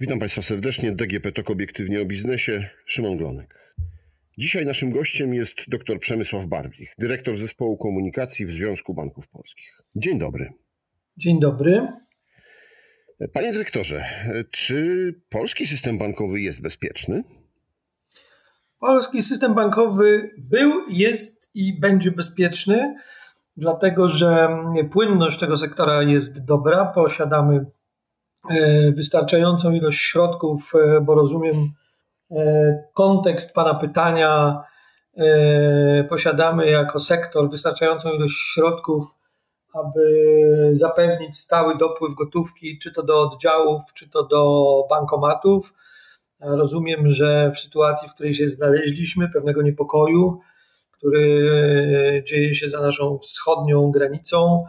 Witam Państwa serdecznie. DGP TOK obiektywnie o biznesie. Szymon Glonek. Dzisiaj naszym gościem jest dr Przemysław Barbich, dyrektor zespołu komunikacji w Związku Banków Polskich. Dzień dobry. Dzień dobry. Panie dyrektorze, czy polski system bankowy jest bezpieczny? Polski system bankowy był, jest i będzie bezpieczny, dlatego że płynność tego sektora jest dobra. Posiadamy wystarczającą ilość środków, e, bo rozumiem e, kontekst Pana pytania. Posiadamy jako sektor wystarczającą ilość środków, aby zapewnić stały dopływ gotówki, czy to do oddziałów, czy to do bankomatów Rozumiem, że w sytuacji, w której się znaleźliśmy, pewnego niepokoju, który dzieje się za naszą wschodnią granicą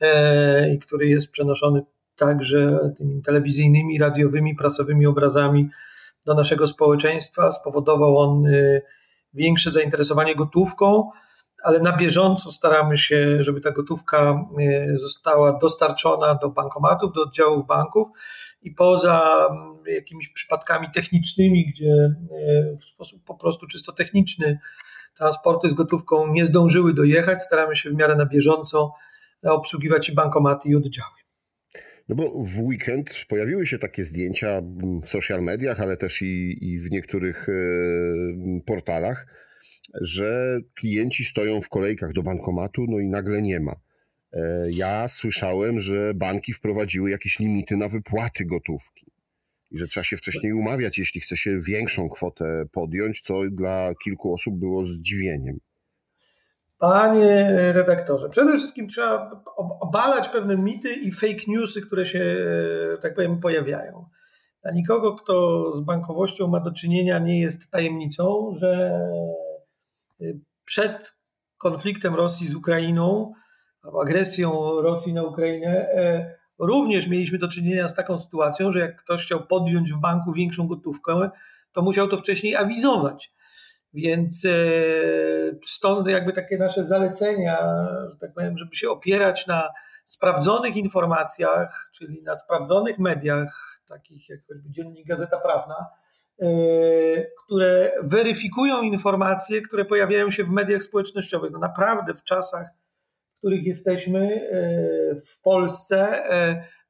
e, i który jest przenoszony także tymi telewizyjnymi, radiowymi, prasowymi obrazami do naszego społeczeństwa. Spowodował on e, większe zainteresowanie gotówką, ale na bieżąco staramy się, żeby ta gotówka e, została dostarczona do bankomatów, do oddziałów banków i poza mm, jakimiś przypadkami technicznymi, gdzie e, w sposób po prostu czysto techniczny transporty z gotówką nie zdążyły dojechać, staramy się w miarę na bieżąco obsługiwać i bankomaty i oddziały. No bo w weekend pojawiły się takie zdjęcia w social mediach, ale też i, i w niektórych e, portalach, że klienci stoją w kolejkach do bankomatu, no i nagle nie ma. E, ja słyszałem, że banki wprowadziły jakieś limity na wypłaty gotówki i że trzeba się wcześniej umawiać, jeśli chce się większą kwotę podjąć, co dla kilku osób było zdziwieniem. Panie redaktorze, przede wszystkim trzeba obalać pewne mity i fake newsy, które się, e, tak powiem, pojawiają. Dla nikogo, kto z bankowością ma do czynienia, nie jest tajemnicą, że e, przed konfliktem Rosji z Ukrainą albo agresją Rosji na Ukrainę, e, również mieliśmy do czynienia z taką sytuacją, że jak ktoś chciał podjąć w banku większą gotówkę, to musiał to wcześniej awizować. Więc e, stąd jakby takie nasze zalecenia, że tak powiem, żeby się opierać na sprawdzonych informacjach, czyli na sprawdzonych mediach, takich jak Dziennik Gazeta Prawna, e, które weryfikują informacje, które pojawiają się w mediach społecznościowych. No naprawdę w czasach których jesteśmy e, w Polsce,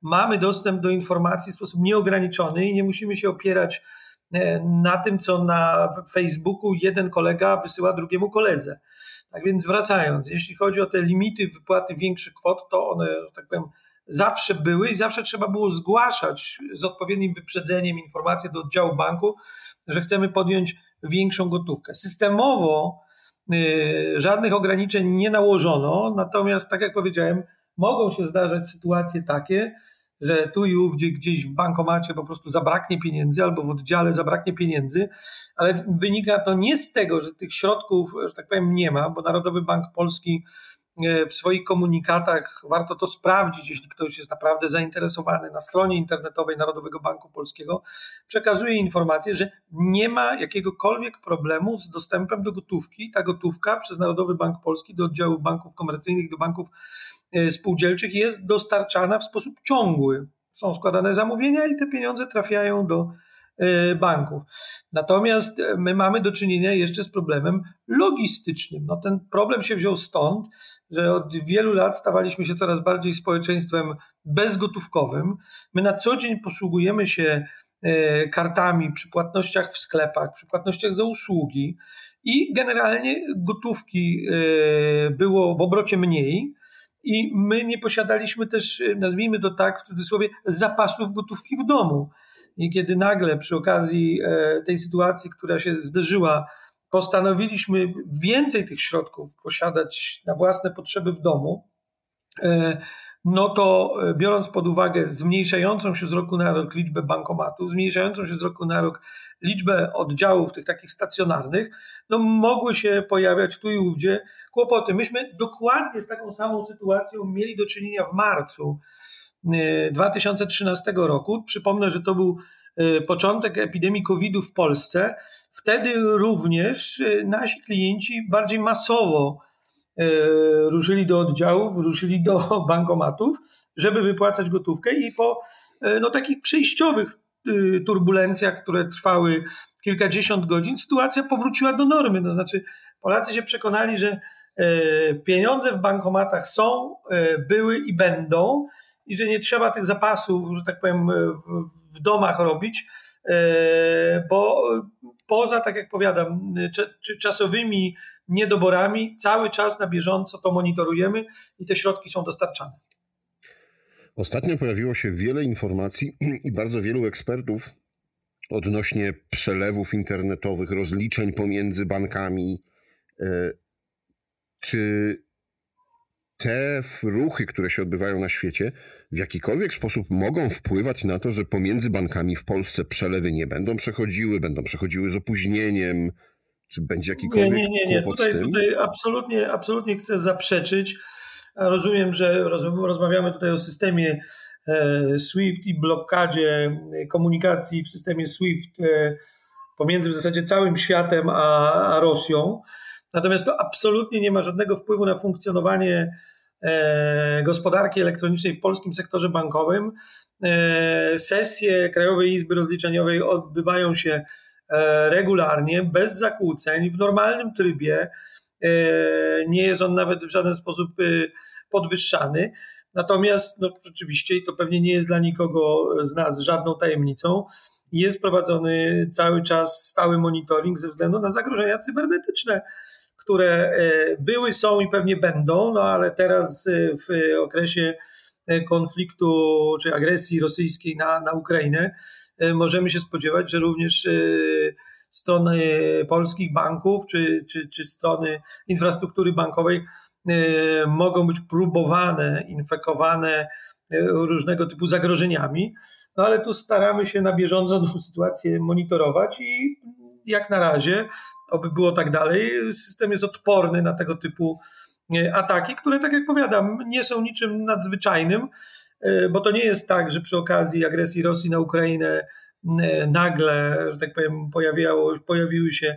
mamy dostęp do informacji w sposób nieograniczony i nie musimy się opierać na tym, co na Facebooku jeden kolega wysyła drugiemu koledze. Tak więc wracając, jeśli chodzi o te limity wypłaty większych kwot, to one, tak powiem, zawsze były i zawsze trzeba było zgłaszać z odpowiednim wyprzedzeniem informacje do oddziału banku, że chcemy podjąć większą gotówkę. Systemowo Y, żadnych ograniczeń nie nałożono, natomiast, tak jak powiedziałem, mogą się zdarzać sytuacje takie, że tu i ówdzie gdzieś w bankomacie po prostu zabraknie pieniędzy albo w oddziale zabraknie pieniędzy, ale wynika to nie z tego, że tych środków, że tak powiem, nie ma, bo Narodowy Bank Polski E, w swoich komunikatach, warto to sprawdzić, jeśli ktoś jest naprawdę zainteresowany, na stronie internetowej Narodowego Banku Polskiego przekazuje informację, że nie ma jakiegokolwiek problemu z dostępem do gotówki. Ta gotówka przez Narodowy Bank Polski do oddziałów banków komercyjnych, do banków spółdzielczych jest dostarczana w sposób ciągły. Są składane zamówienia i te pieniądze trafiają do E, banków. Natomiast e, my mamy do czynienia jeszcze z problemem logistycznym. No ten problem się wziął stąd, że od wielu lat stawaliśmy się coraz bardziej społeczeństwem bezgotówkowym. My na co dzień posługujemy się kartami przy płatnościach w sklepach, przy płatnościach za usługi i generalnie gotówki było w obrocie mniej. I my nie posiadaliśmy też, nazwijmy to tak w cudzysłowie, zapasów gotówki w domu. I kiedy nagle przy okazji e, tej sytuacji, która się zdarzyła, postanowiliśmy więcej tych środków posiadać na własne potrzeby w domu, e, no to e, biorąc pod uwagę zmniejszającą się z roku na rok liczbę bankomatów, zmniejszającą się z roku na rok liczbę oddziałów tych takich stacjonarnych, no mogły się pojawiać tu i ówdzie kłopoty. Myśmy dokładnie z taką samą sytuacją mieli do czynienia w marcu 2013 roku. Przypomnę, że to był e, początek epidemii COVID-u w Polsce. Wtedy również e, nasi klienci bardziej masowo ruszyli do oddziałów, ruszyli do bankomatów, żeby wypłacać gotówkę i po no, takich przejściowych turbulencjach, które trwały kilkadziesiąt godzin, sytuacja powróciła do normy. To znaczy, Polacy się przekonali, że pieniądze w bankomatach są, były i będą, i że nie trzeba tych zapasów, że tak powiem, w domach robić, bo poza, tak jak powiadam, czasowymi niedoborami, cały czas na bieżąco to monitorujemy i te środki są dostarczane. Ostatnio pojawiło się wiele informacji i bardzo wielu ekspertów odnośnie przelewów internetowych, rozliczeń pomiędzy bankami. E, czy te ruchy, które się odbywają na świecie, w jakikolwiek sposób mogą wpływać na to, że pomiędzy bankami w Polsce przelewy nie będą przechodziły, będą przechodziły z opóźnieniem? Czy będzie jakikolwiek Nie, nie, nie. nie. Tutaj, tutaj absolutnie, absolutnie chcę zaprzeczyć. Rozumiem, że rozmawiamy tutaj o systemie e, SWIFT i blokadzie komunikacji w systemie SWIFT e, pomiędzy w zasadzie całym światem a, Rosją. Natomiast to absolutnie nie ma żadnego wpływu na funkcjonowanie e, gospodarki elektronicznej w polskim sektorze bankowym. Sesje Krajowej Izby Rozliczeniowej odbywają się regularnie, bez zakłóceń, w normalnym trybie. Nie jest on nawet w żaden sposób podwyższany. Natomiast no, rzeczywiście, i to pewnie nie jest dla nikogo z nas żadną tajemnicą, jest prowadzony cały czas stały monitoring ze względu na zagrożenia cybernetyczne, które e, były, są i pewnie będą, no ale teraz e, w okresie e, konfliktu czy agresji rosyjskiej na, na Ukrainę możemy się spodziewać, że również strony polskich banków czy, czy, czy strony infrastruktury bankowej Y, mogą być próbowane, infekowane y, różnego typu zagrożeniami, no ale tu staramy się na bieżąco tę sytuację monitorować i jak na razie, oby było tak dalej, system jest odporny na tego typu y, ataki, które, tak jak powiadam, nie są niczym nadzwyczajnym, bo to nie jest tak, że przy okazji agresji Rosji na Ukrainę nagle, że tak powiem, pojawiało, pojawiły się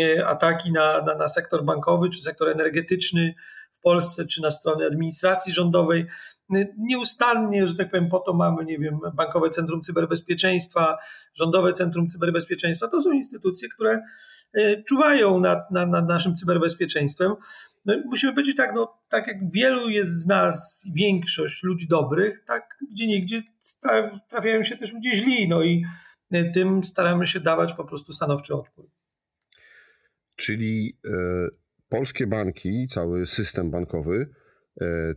E, ataki na, na, na sektor bankowy czy sektor energetyczny w Polsce, czy na stronę administracji rządowej. E, nieustannie, że tak powiem, po to mamy, nie wiem, Bankowe Centrum Cyberbezpieczeństwa, Rządowe Centrum Cyberbezpieczeństwa. To są instytucje, które e, czuwają nad, nad, nad naszym cyberbezpieczeństwem. No, musimy powiedzieć tak, no, tak jak wielu jest z nas, większość ludzi dobrych, tak gdzie niegdzie trafiają się też ludzie źli, no i tym staramy się dawać po prostu stanowczy odpór. Czyli e, polskie banki, cały system bankowy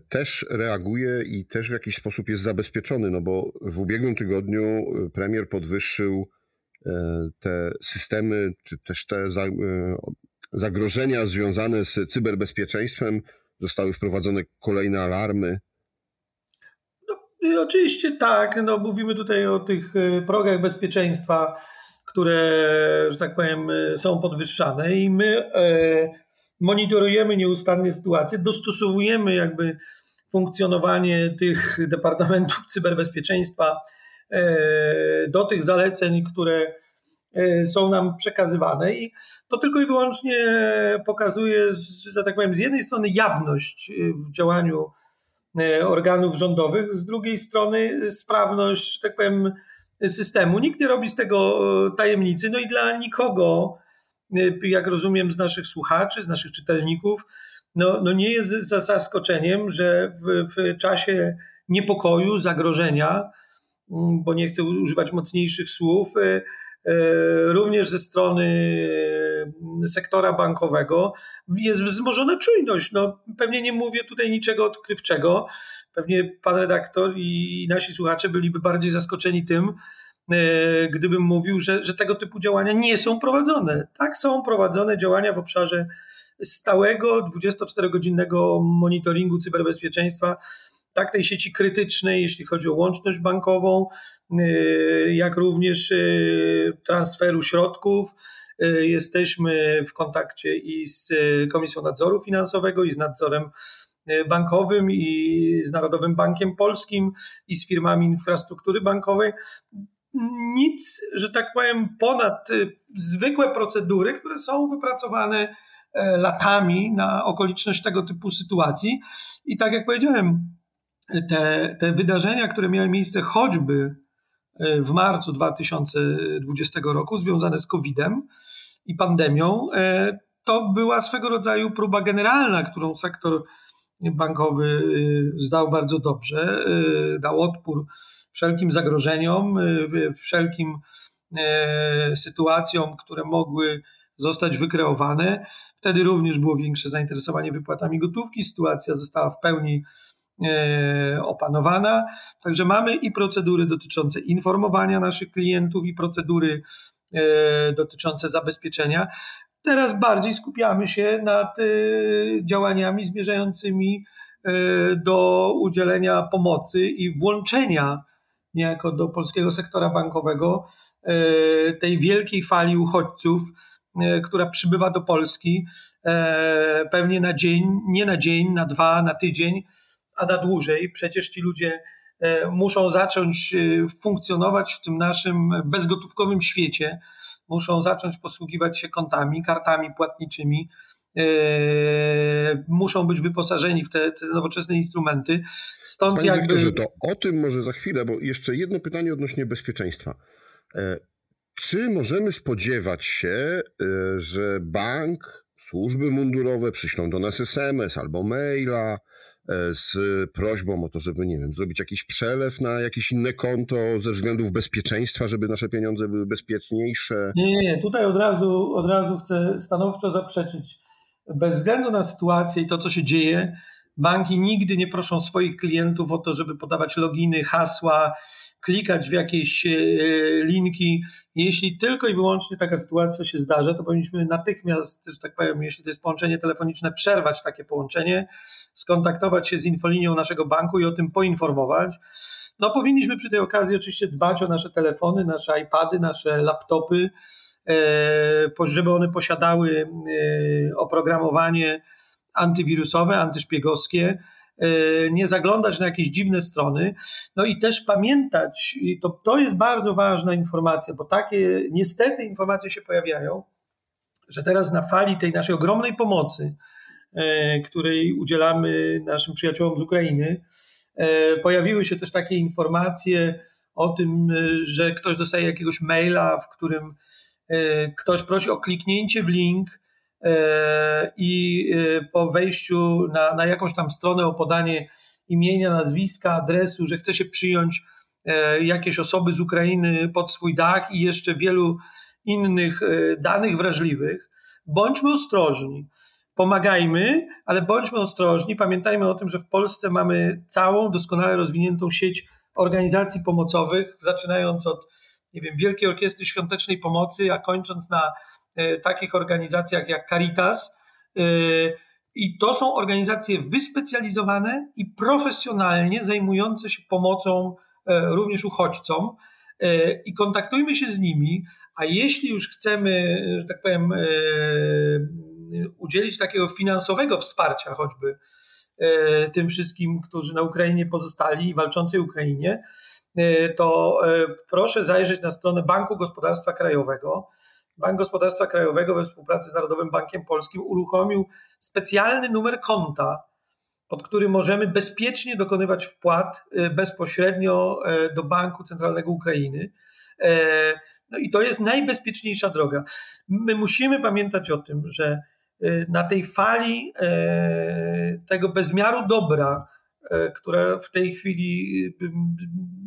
też reaguje i też w jakiś sposób jest zabezpieczony, no bo w ubiegłym tygodniu e, premier podwyższył te systemy, czy też te zagrożenia związane z cyberbezpieczeństwem. Zostały wprowadzone kolejne alarmy. No, oczywiście tak. No, mówimy tutaj o tych progach bezpieczeństwa które, że tak powiem, są podwyższane i my e, monitorujemy nieustannie sytuację, dostosowujemy jakby funkcjonowanie tych departamentów cyberbezpieczeństwa e, do tych zaleceń, które e, są nam przekazywane i to tylko i wyłącznie pokazuje, że tak powiem, z jednej strony jawność w działaniu organów rządowych, z drugiej strony sprawność, tak powiem, systemu. Nikt nie robi z tego e, tajemnicy, no i dla nikogo, e, jak rozumiem z naszych słuchaczy, z naszych czytelników, no, no nie jest za zaskoczeniem, że w, w czasie niepokoju, zagrożenia, mm, bo nie chcę używać mocniejszych słów, e, również ze strony sektora bankowego jest wzmożona czujność. No, pewnie nie mówię tutaj niczego odkrywczego. Pewnie pan redaktor i nasi słuchacze byliby bardziej zaskoczeni tym, gdybym mówił, że, że tego typu działania nie są prowadzone. Tak, są prowadzone działania w obszarze stałego 24-godzinnego monitoringu cyberbezpieczeństwa, tak tej sieci krytycznej, jeśli chodzi o łączność bankową, e, jak również e, transferu środków. Jesteśmy w kontakcie i z Komisją Nadzoru Finansowego, i z nadzorem E, bankowym i z Narodowym Bankiem Polskim i z firmami infrastruktury bankowej. Nic, że tak powiem, ponad e, zwykłe procedury, które są wypracowane e, latami na okoliczność tego typu sytuacji. I tak jak powiedziałem, te, te wydarzenia, które miały miejsce choćby w marcu 2020 roku związane z COVID-em i pandemią, to była swego rodzaju próba generalna, którą sektor bankowy y, zdał bardzo dobrze, y, dał odpór wszelkim zagrożeniom, y, wszelkim e, sytuacjom, które mogły zostać wykreowane. Wtedy również było większe zainteresowanie wypłatami gotówki. Sytuacja została w pełni e, opanowana. Także mamy i procedury dotyczące informowania naszych klientów, i procedury e, dotyczące zabezpieczenia. Teraz bardziej skupiamy się nad działaniami zmierzającymi do udzielenia pomocy i włączenia niejako do polskiego sektora bankowego y, tej wielkiej fali uchodźców, która przybywa do Polski pewnie na dzień, nie na dzień, na dwa, na tydzień, a na dłużej. Przecież ci ludzie muszą zacząć funkcjonować w tym naszym bezgotówkowym świecie muszą zacząć posługiwać się kontami, kartami płatniczymi, e, muszą być wyposażeni w te, te nowoczesne instrumenty. Stąd Panie jakby... Wiktorze, to o tym może za chwilę, bo jeszcze jedno pytanie odnośnie bezpieczeństwa. E, czy możemy spodziewać się, e, że bank, służby mundurowe przyślą do nas SMS albo maila, E, z prośbą o to, żeby, nie wiem, zrobić jakiś przelew na jakieś inne konto ze względów bezpieczeństwa, żeby nasze pieniądze były bezpieczniejsze? Nie, nie, nie. Tutaj od razu, od razu chcę stanowczo zaprzeczyć. Bez względu na sytuację i to, co się dzieje, banki nigdy nie proszą swoich klientów o to, żeby podawać loginy, hasła, klikać w jakieś e, linki. Jeśli tylko i wyłącznie taka sytuacja się zdarza, to powinniśmy natychmiast, że tak powiem, jeśli to jest połączenie telefoniczne, przerwać takie połączenie, skontaktować się z infolinią naszego banku i o tym poinformować. No, powinniśmy przy tej okazji oczywiście dbać o nasze telefony, nasze iPady, nasze laptopy, żeby one posiadały e, oprogramowanie antywirusowe, antyszpiegowskie, E, nie zaglądać na jakieś dziwne strony. No i też pamiętać, i to, to jest bardzo ważna informacja, bo takie niestety informacje się pojawiają, że teraz na fali tej naszej ogromnej pomocy, e, której udzielamy naszym przyjaciołom z Ukrainy, e, pojawiły się też takie informacje o tym, że ktoś dostaje jakiegoś maila, w którym ktoś prosi o kliknięcie w link, E, i e, po wejściu na, na jakąś tam stronę o podanie imienia, nazwiska, adresu, że chce się przyjąć jakieś osoby z Ukrainy pod swój dach i jeszcze wielu innych danych wrażliwych, bądźmy ostrożni. Pomagajmy, ale bądźmy ostrożni. Pamiętajmy o tym, że w Polsce mamy całą doskonale rozwiniętą sieć organizacji pomocowych, zaczynając od nie wiem, Wielkiej Orkiestry Świątecznej Pomocy, a kończąc na E, takich organizacjach jak Caritas. E, I to są organizacje wyspecjalizowane i profesjonalnie zajmujące się pomocą e, również uchodźcom. I kontaktujmy się z nimi, a jeśli już chcemy, że tak powiem, udzielić takiego finansowego wsparcia choćby tym wszystkim, którzy na Ukrainie pozostali walczącej Ukrainie, to proszę zajrzeć na stronę Banku Gospodarstwa Krajowego. Bank Gospodarstwa Krajowego we współpracy z Narodowym Bankiem Polskim uruchomił specjalny numer konta, pod który możemy bezpiecznie dokonywać wpłat bezpośrednio do Banku Centralnego Ukrainy. E, no i to jest najbezpieczniejsza droga. My musimy pamiętać o tym, że na tej fali e, tego bezmiaru dobra, e, która w tej chwili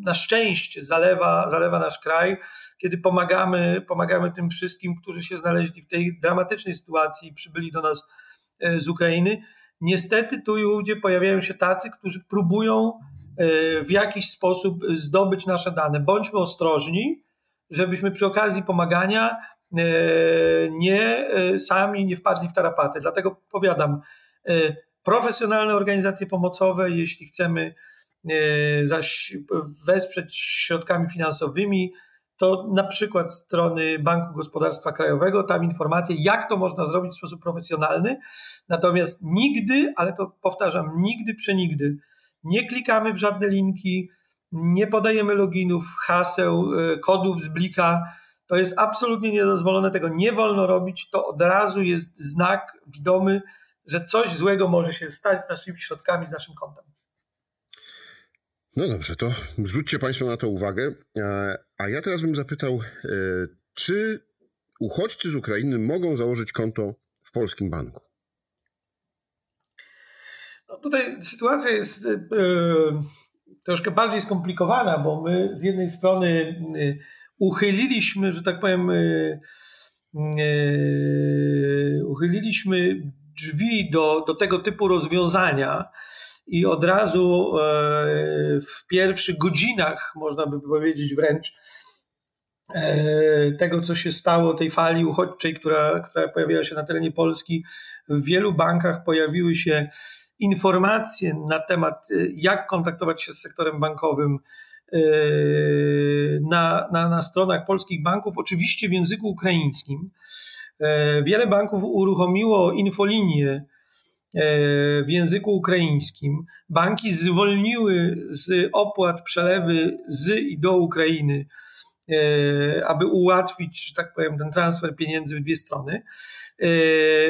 na szczęście zalewa, zalewa nasz kraj, kiedy pomagamy, pomagamy tym wszystkim, którzy się znaleźli w tej dramatycznej sytuacji i przybyli do nas z Ukrainy. Niestety tu i ówdzie pojawiają się tacy, którzy próbują w jakiś sposób zdobyć nasze dane. Bądźmy ostrożni, żebyśmy przy okazji pomagania nie sami nie wpadli w tarapaty. Dlatego powiadam, profesjonalne organizacje pomocowe, jeśli chcemy zaś wesprzeć środkami finansowymi, to na przykład strony Banku Gospodarstwa Krajowego, tam informacje, jak to można zrobić w sposób profesjonalny. Natomiast nigdy, ale to powtarzam, nigdy, przenigdy nie klikamy w żadne linki, nie podajemy loginów, haseł, e, kodów z blika. To jest absolutnie niedozwolone, tego nie wolno robić. To od razu jest znak widomy, że coś złego może się stać z naszymi środkami, z naszym kontem. No dobrze, to zwróćcie Państwo na to uwagę. A ja teraz bym zapytał, czy uchodźcy z Ukrainy mogą założyć konto w polskim banku? No tutaj sytuacja jest yy, troszkę bardziej skomplikowana, bo my z jednej strony uchyliliśmy, że tak powiem, yy, uchyliliśmy drzwi do, do tego typu rozwiązania i od razu w pierwszych godzinach, można by powiedzieć wręcz, tego, co się stało, tej fali uchodźczej, która, która pojawiła się na terenie Polski, w wielu bankach pojawiły się informacje na temat, jak kontaktować się z sektorem bankowym na, na, na stronach polskich banków, oczywiście w języku ukraińskim. E, wiele banków uruchomiło infolinię e, w języku ukraińskim. Banki zwolniły z opłat przelewy z i do Ukrainy E, aby ułatwić, że tak powiem, ten transfer pieniędzy w dwie strony.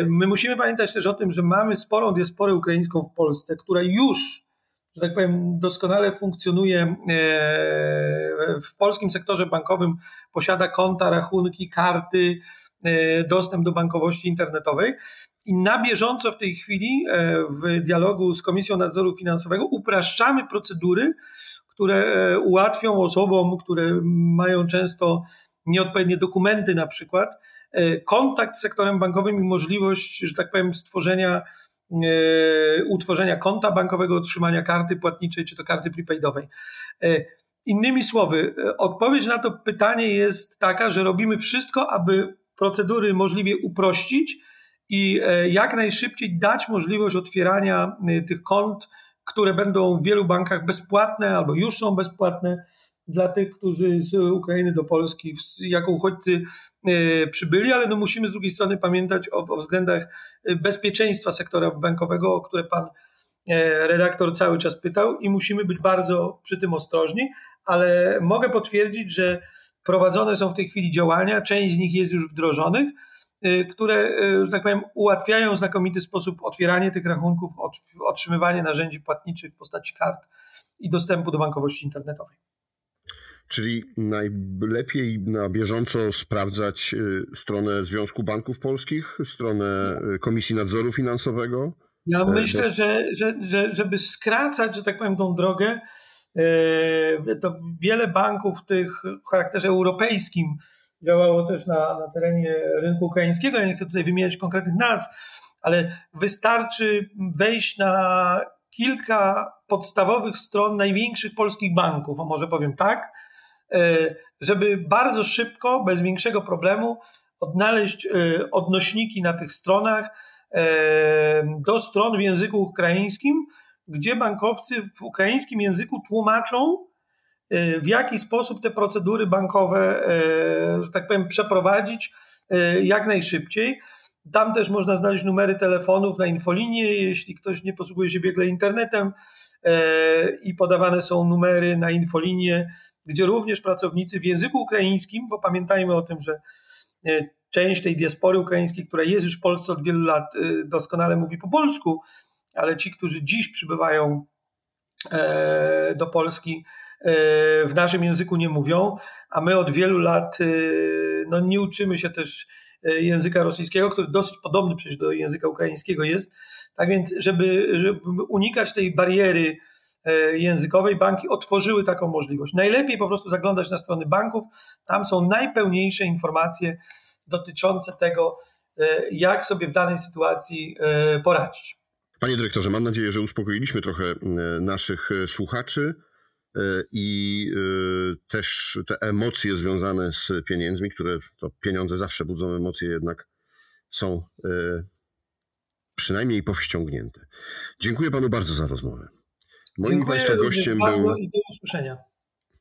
My musimy pamiętać też o tym, że mamy sporą diasporę ukraińską w Polsce, która już, że tak powiem, doskonale funkcjonuje e, w polskim sektorze bankowym, posiada konta, rachunki, karty, dostęp do bankowości internetowej. I na bieżąco w tej chwili w dialogu z Komisją Nadzoru Finansowego upraszczamy procedury, które e, ułatwią osobom, które mają często nieodpowiednie dokumenty na przykład, e, kontakt z sektorem bankowym i możliwość, że tak powiem, stworzenia, e, utworzenia konta bankowego, otrzymania karty płatniczej czy to karty prepaidowej. Innymi słowy, odpowiedź na to pytanie jest taka, że robimy wszystko, aby procedury możliwie uprościć i jak najszybciej dać możliwość otwierania tych kont które będą w wielu bankach bezpłatne albo już są bezpłatne dla tych, którzy z Ukrainy do Polski jako uchodźcy e, przybyli, ale no musimy z drugiej strony pamiętać o, o względach bezpieczeństwa sektora bankowego, o które pan e, redaktor cały czas pytał i musimy być bardzo przy tym ostrożni, ale mogę potwierdzić, że prowadzone są w tej chwili działania, część z nich jest już wdrożonych, Y, które, y, że tak powiem, ułatwiają w znakomity sposób otwieranie tych rachunków, otrzymywanie narzędzi płatniczych w postaci kart i dostępu do bankowości internetowej. Czyli najlepiej na bieżąco sprawdzać y, stronę Związku Banków Polskich, stronę Komisji Nadzoru Finansowego? Ja e, myślę, że, że, że żeby skracać, że tak powiem, tą drogę, to wiele banków tych w charakterze europejskim działało też na, na terenie rynku ukraińskiego. Ja nie chcę tutaj wymieniać konkretnych nazw, ale wystarczy wejść na kilka podstawowych stron największych polskich banków, a może powiem tak, e, żeby bardzo szybko, bez większego problemu odnaleźć e, odnośniki na tych stronach e, do stron w języku ukraińskim, gdzie bankowcy w ukraińskim języku tłumaczą, w jaki sposób te procedury bankowe, że tak powiem, przeprowadzić jak najszybciej. Tam też można znaleźć numery telefonów na infolinie, jeśli ktoś nie posługuje się biegle internetem i podawane są numery na infolinie, gdzie również pracownicy w języku ukraińskim, bo pamiętajmy o tym, że część tej diaspory ukraińskiej, która jest już w Polsce od wielu lat, doskonale mówi po polsku, ale ci, którzy dziś przybywają do Polski, w naszym języku nie mówią, a my od wielu lat no, nie uczymy się też języka rosyjskiego, który dosyć podobny przecież do języka ukraińskiego jest. Tak więc, żeby, żeby unikać tej bariery językowej, banki otworzyły taką możliwość. Najlepiej po prostu zaglądać na strony banków, tam są najpełniejsze informacje dotyczące tego, jak sobie w danej sytuacji poradzić. Panie dyrektorze, mam nadzieję, że uspokoiliśmy trochę naszych słuchaczy. E, i e, też te emocje związane z pieniędzmi, które to pieniądze zawsze budzą emocje, jednak są e, przynajmniej powściągnięte. Dziękuję panu bardzo za rozmowę. Moim Dziękuję państwa gościem był. I do usłyszenia.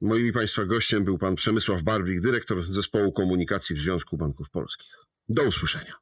Moim państwa gościem był pan Przemysław Barbik, dyrektor zespołu komunikacji w Związku Banków Polskich. Do usłyszenia.